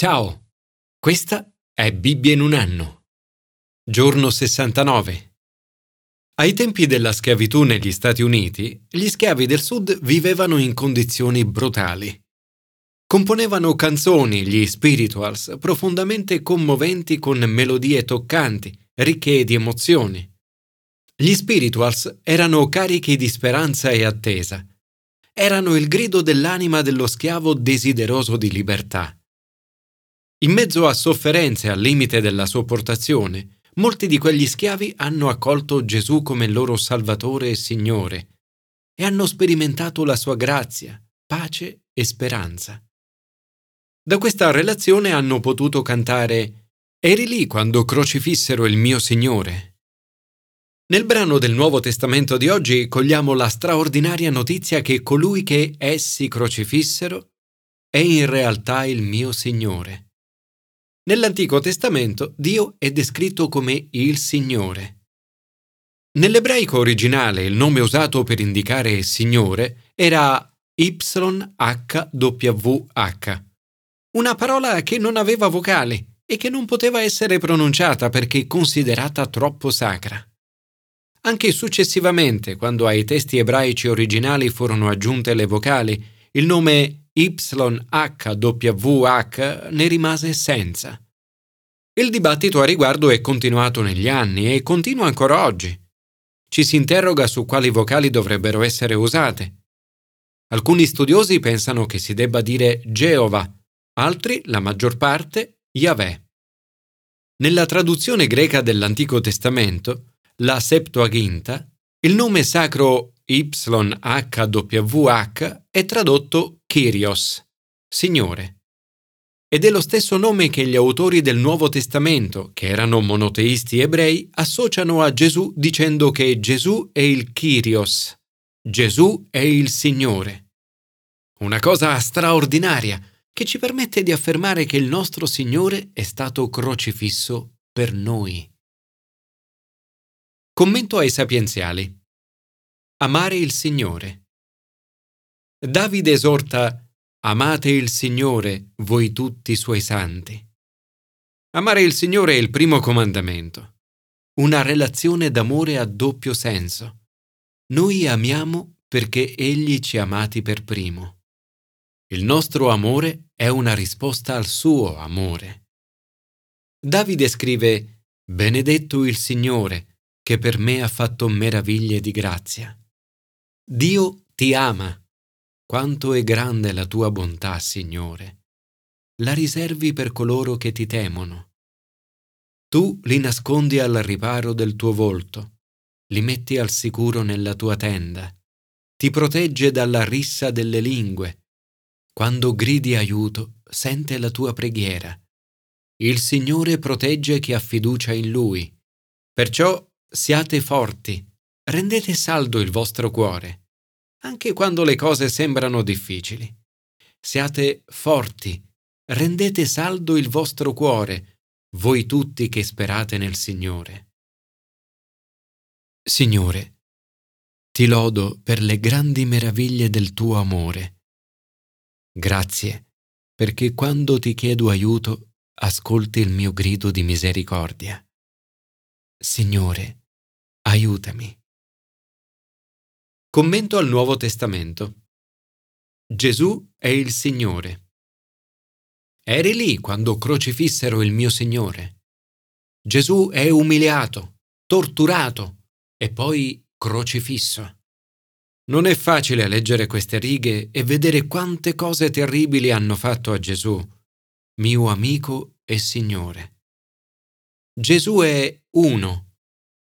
Ciao, questa è Bibbia in un anno. Giorno 69. Ai tempi della schiavitù negli Stati Uniti, gli schiavi del Sud vivevano in condizioni brutali. Componevano canzoni, gli spirituals, profondamente commoventi con melodie toccanti, ricche di emozioni. Gli spirituals erano carichi di speranza e attesa. Erano il grido dell'anima dello schiavo desideroso di libertà. In mezzo a sofferenze al limite della sopportazione, molti di quegli schiavi hanno accolto Gesù come loro Salvatore e Signore e hanno sperimentato la sua grazia, pace e speranza. Da questa relazione hanno potuto cantare Eri lì quando crocifissero il mio Signore. Nel brano del Nuovo Testamento di oggi cogliamo la straordinaria notizia che colui che essi crocifissero è in realtà il mio Signore. Nell'Antico Testamento Dio è descritto come il Signore. Nell'ebraico originale il nome usato per indicare Signore era YHWH, una parola che non aveva vocali e che non poteva essere pronunciata perché considerata troppo sacra. Anche successivamente, quando ai testi ebraici originali furono aggiunte le vocali, il nome YHWH ne rimase senza. Il dibattito a riguardo è continuato negli anni e continua ancora oggi. Ci si interroga su quali vocali dovrebbero essere usate. Alcuni studiosi pensano che si debba dire Geova, altri, la maggior parte, Yahweh. Nella traduzione greca dell'Antico Testamento, la Septuaginta, il nome sacro YHWH è tradotto Kyrios, Signore. Ed è lo stesso nome che gli autori del Nuovo Testamento, che erano monoteisti ebrei, associano a Gesù dicendo che Gesù è il Kyrios, Gesù è il Signore. Una cosa straordinaria che ci permette di affermare che il nostro Signore è stato crocifisso per noi. Commento ai sapienziali. Amare il Signore. Davide esorta Amate il Signore, voi tutti i suoi santi. Amare il Signore è il primo comandamento. Una relazione d'amore a doppio senso. Noi amiamo perché Egli ci ha amati per primo. Il nostro amore è una risposta al suo amore. Davide scrive, Benedetto il Signore, che per me ha fatto meraviglie di grazia. Dio ti ama. Quanto è grande la tua bontà, Signore. La riservi per coloro che ti temono. Tu li nascondi al riparo del tuo volto, li metti al sicuro nella tua tenda, ti protegge dalla rissa delle lingue. Quando gridi aiuto, sente la tua preghiera. Il Signore protegge chi ha fiducia in Lui. Perciò Siate forti, rendete saldo il vostro cuore, anche quando le cose sembrano difficili. Siate forti, rendete saldo il vostro cuore, voi tutti che sperate nel Signore. Signore, ti lodo per le grandi meraviglie del tuo amore. Grazie, perché quando ti chiedo aiuto, ascolti il mio grido di misericordia. Signore, aiutami. Commento al Nuovo Testamento. Gesù è il Signore. Eri lì quando crocifissero il mio Signore. Gesù è umiliato, torturato e poi crocifisso. Non è facile leggere queste righe e vedere quante cose terribili hanno fatto a Gesù, mio amico e Signore. Gesù è uno,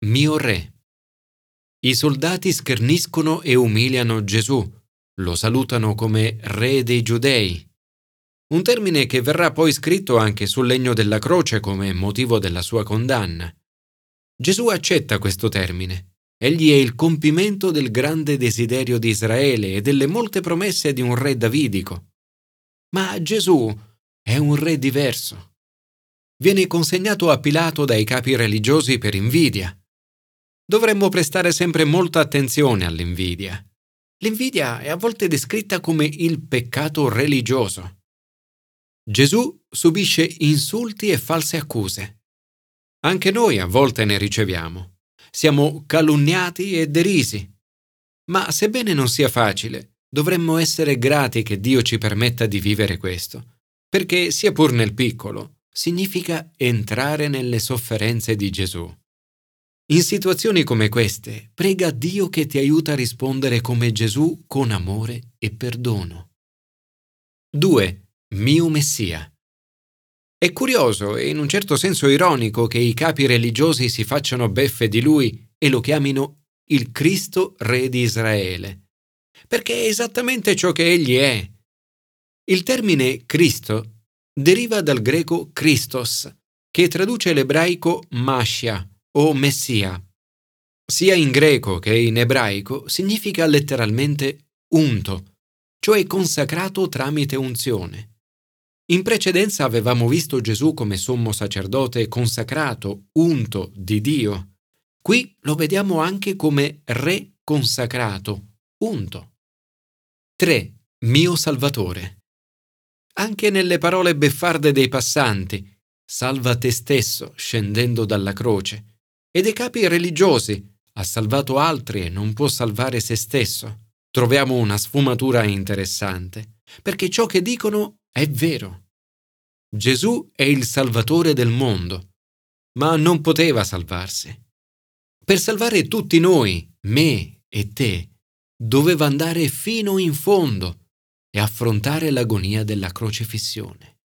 mio Re. I soldati scherniscono e umiliano Gesù, lo salutano come Re dei Giudei, un termine che verrà poi scritto anche sul legno della croce come motivo della sua condanna. Gesù accetta questo termine. Egli è il compimento del grande desiderio di Israele e delle molte promesse di un re davidico. Ma Gesù è un re diverso viene consegnato a Pilato dai capi religiosi per invidia. Dovremmo prestare sempre molta attenzione all'invidia. L'invidia è a volte descritta come il peccato religioso. Gesù subisce insulti e false accuse. Anche noi a volte ne riceviamo. Siamo calunniati e derisi. Ma sebbene non sia facile, dovremmo essere grati che Dio ci permetta di vivere questo, perché sia pur nel piccolo, significa entrare nelle sofferenze di Gesù. In situazioni come queste, prega Dio che ti aiuta a rispondere come Gesù con amore e perdono. 2. Mio Messia. È curioso e in un certo senso ironico che i capi religiosi si facciano beffe di lui e lo chiamino il Cristo Re di Israele, perché è esattamente ciò che egli è. Il termine Cristo deriva dal greco Christos, che traduce l'ebraico Mashiach o Messia. Sia in greco che in ebraico significa letteralmente unto, cioè consacrato tramite unzione. In precedenza avevamo visto Gesù come sommo sacerdote consacrato, unto di Dio. Qui lo vediamo anche come re consacrato, unto. 3. Mio Salvatore. Anche nelle parole beffarde dei passanti, salva te stesso scendendo dalla croce, e dei capi religiosi, ha salvato altri e non può salvare se stesso. Troviamo una sfumatura interessante, perché ciò che dicono è vero. Gesù è il Salvatore del mondo, ma non poteva salvarsi. Per salvare tutti noi, me e te, doveva andare fino in fondo e affrontare l'agonia della crocifissione.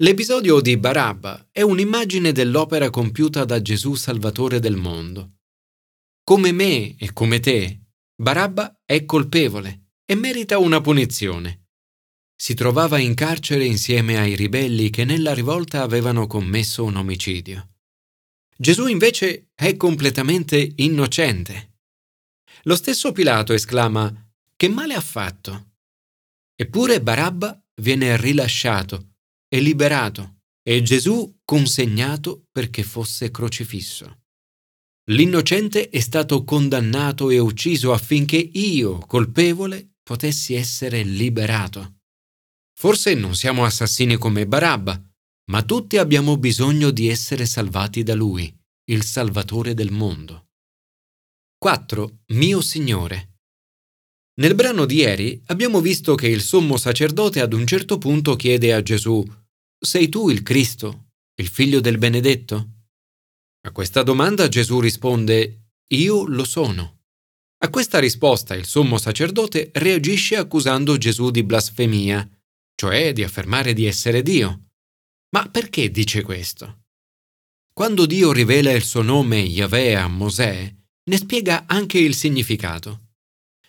L'episodio di Barabba è un'immagine dell'opera compiuta da Gesù Salvatore del mondo. Come me e come te, Barabba è colpevole e merita una punizione. Si trovava in carcere insieme ai ribelli che nella rivolta avevano commesso un omicidio. Gesù invece è completamente innocente. Lo stesso Pilato esclama Che male ha fatto? Eppure Barabba viene rilasciato e liberato e Gesù consegnato perché fosse crocifisso. L'innocente è stato condannato e ucciso affinché io, colpevole, potessi essere liberato. Forse non siamo assassini come Barabba, ma tutti abbiamo bisogno di essere salvati da Lui, il Salvatore del mondo. 4. Mio Signore. Nel brano di ieri abbiamo visto che il sommo sacerdote ad un certo punto chiede a Gesù, Sei tu il Cristo, il figlio del benedetto? A questa domanda Gesù risponde, Io lo sono. A questa risposta il sommo sacerdote reagisce accusando Gesù di blasfemia, cioè di affermare di essere Dio. Ma perché dice questo? Quando Dio rivela il suo nome Yahweh a Mosè, ne spiega anche il significato.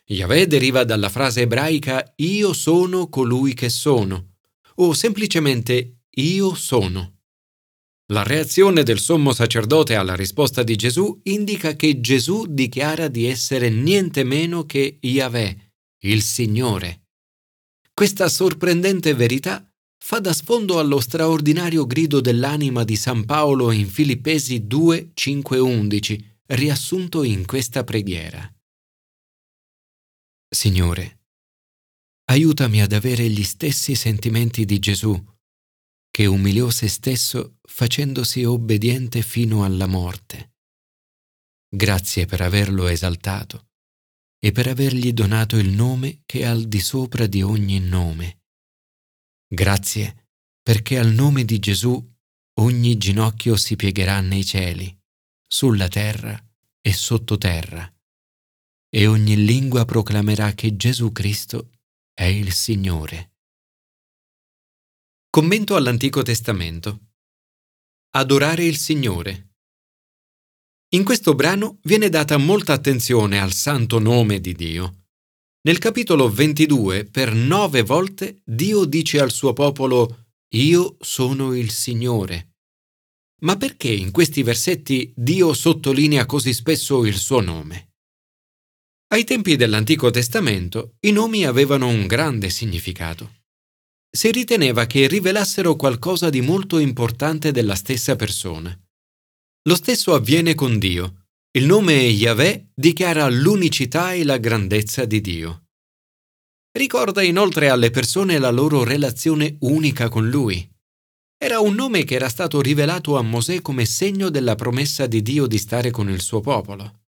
Yahweh deriva dalla frase ebraica Io sono colui che sono, o semplicemente Io sono. La reazione del sommo sacerdote alla risposta di Gesù indica che Gesù dichiara di essere niente meno che Yahweh, il Signore. Questa sorprendente verità fa da sfondo allo straordinario grido dell'anima di San Paolo in Filippesi 2, 5, 11, riassunto in questa preghiera. Signore, aiutami ad avere gli stessi sentimenti di Gesù, che umiliò se stesso facendosi obbediente fino alla morte. Grazie per averlo esaltato e per avergli donato il nome che è al di sopra di ogni nome. Grazie perché al nome di Gesù ogni ginocchio si piegherà nei cieli, sulla terra e sottoterra e ogni lingua proclamerà che Gesù Cristo è il Signore. Commento all'Antico Testamento. Adorare il Signore. In questo brano viene data molta attenzione al santo nome di Dio. Nel capitolo 22, per nove volte, Dio dice al suo popolo Io sono il Signore. Ma perché in questi versetti Dio sottolinea così spesso il suo nome? Ai tempi dell'Antico Testamento i nomi avevano un grande significato. Si riteneva che rivelassero qualcosa di molto importante della stessa persona. Lo stesso avviene con Dio. Il nome Yahweh dichiara l'unicità e la grandezza di Dio. Ricorda inoltre alle persone la loro relazione unica con Lui, Era un nome che era stato rivelato a Mosè come segno della promessa di Dio di stare con il suo popolo.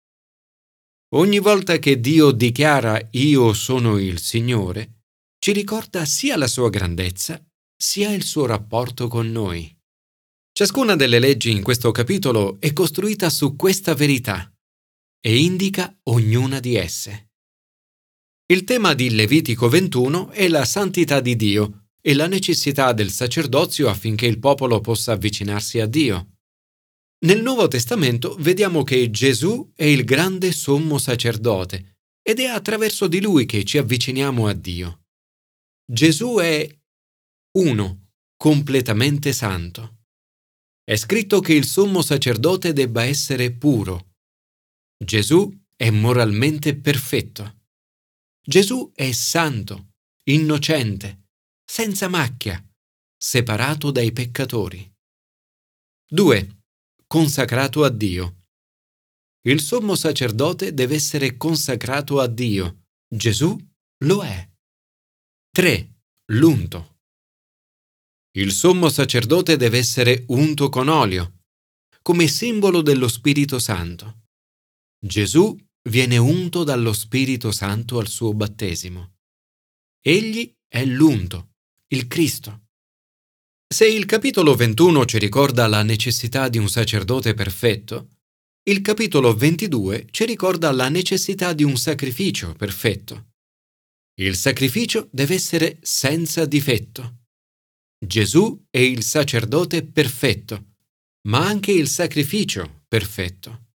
Ogni volta che Dio dichiara Io sono il Signore, ci ricorda sia la sua grandezza, sia il suo rapporto con noi. Ciascuna delle leggi in questo capitolo è costruita su questa verità e indica ognuna di esse. Il tema di Levitico 21 è la santità di Dio e la necessità del sacerdozio affinché il popolo possa avvicinarsi a Dio. Nel Nuovo Testamento vediamo che Gesù è il grande sommo sacerdote ed è attraverso di lui che ci avviciniamo a Dio. Gesù è uno, completamente santo. È scritto che il sommo sacerdote debba essere puro. Gesù è moralmente perfetto. Gesù è santo, innocente, senza macchia, separato dai peccatori. 2. Consacrato a Dio. Il sommo sacerdote deve essere consacrato a Dio. Gesù lo è. 3. L'unto. Il sommo sacerdote deve essere unto con olio, come simbolo dello Spirito Santo. Gesù viene unto dallo Spirito Santo al suo battesimo. Egli è l'unto, il Cristo. Se il capitolo 21 ci ricorda la necessità di un sacerdote perfetto, il capitolo 22 ci ricorda la necessità di un sacrificio perfetto. Il sacrificio deve essere senza difetto. Gesù è il sacerdote perfetto, ma anche il sacrificio perfetto.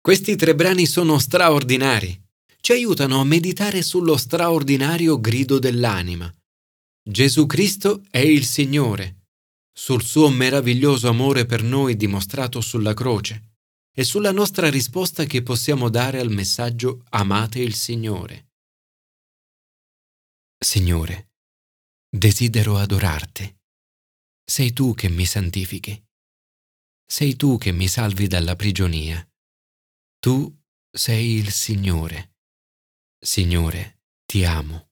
Questi tre brani sono straordinari. Ci aiutano a meditare sullo straordinario grido dell'anima, Gesù Cristo è il Signore, sul suo meraviglioso amore per noi dimostrato sulla croce e sulla nostra risposta che possiamo dare al messaggio Amate il Signore. Signore, desidero adorarti. Sei tu che mi santifichi. Sei tu che mi salvi dalla prigionia. Tu sei il Signore. Signore, ti amo.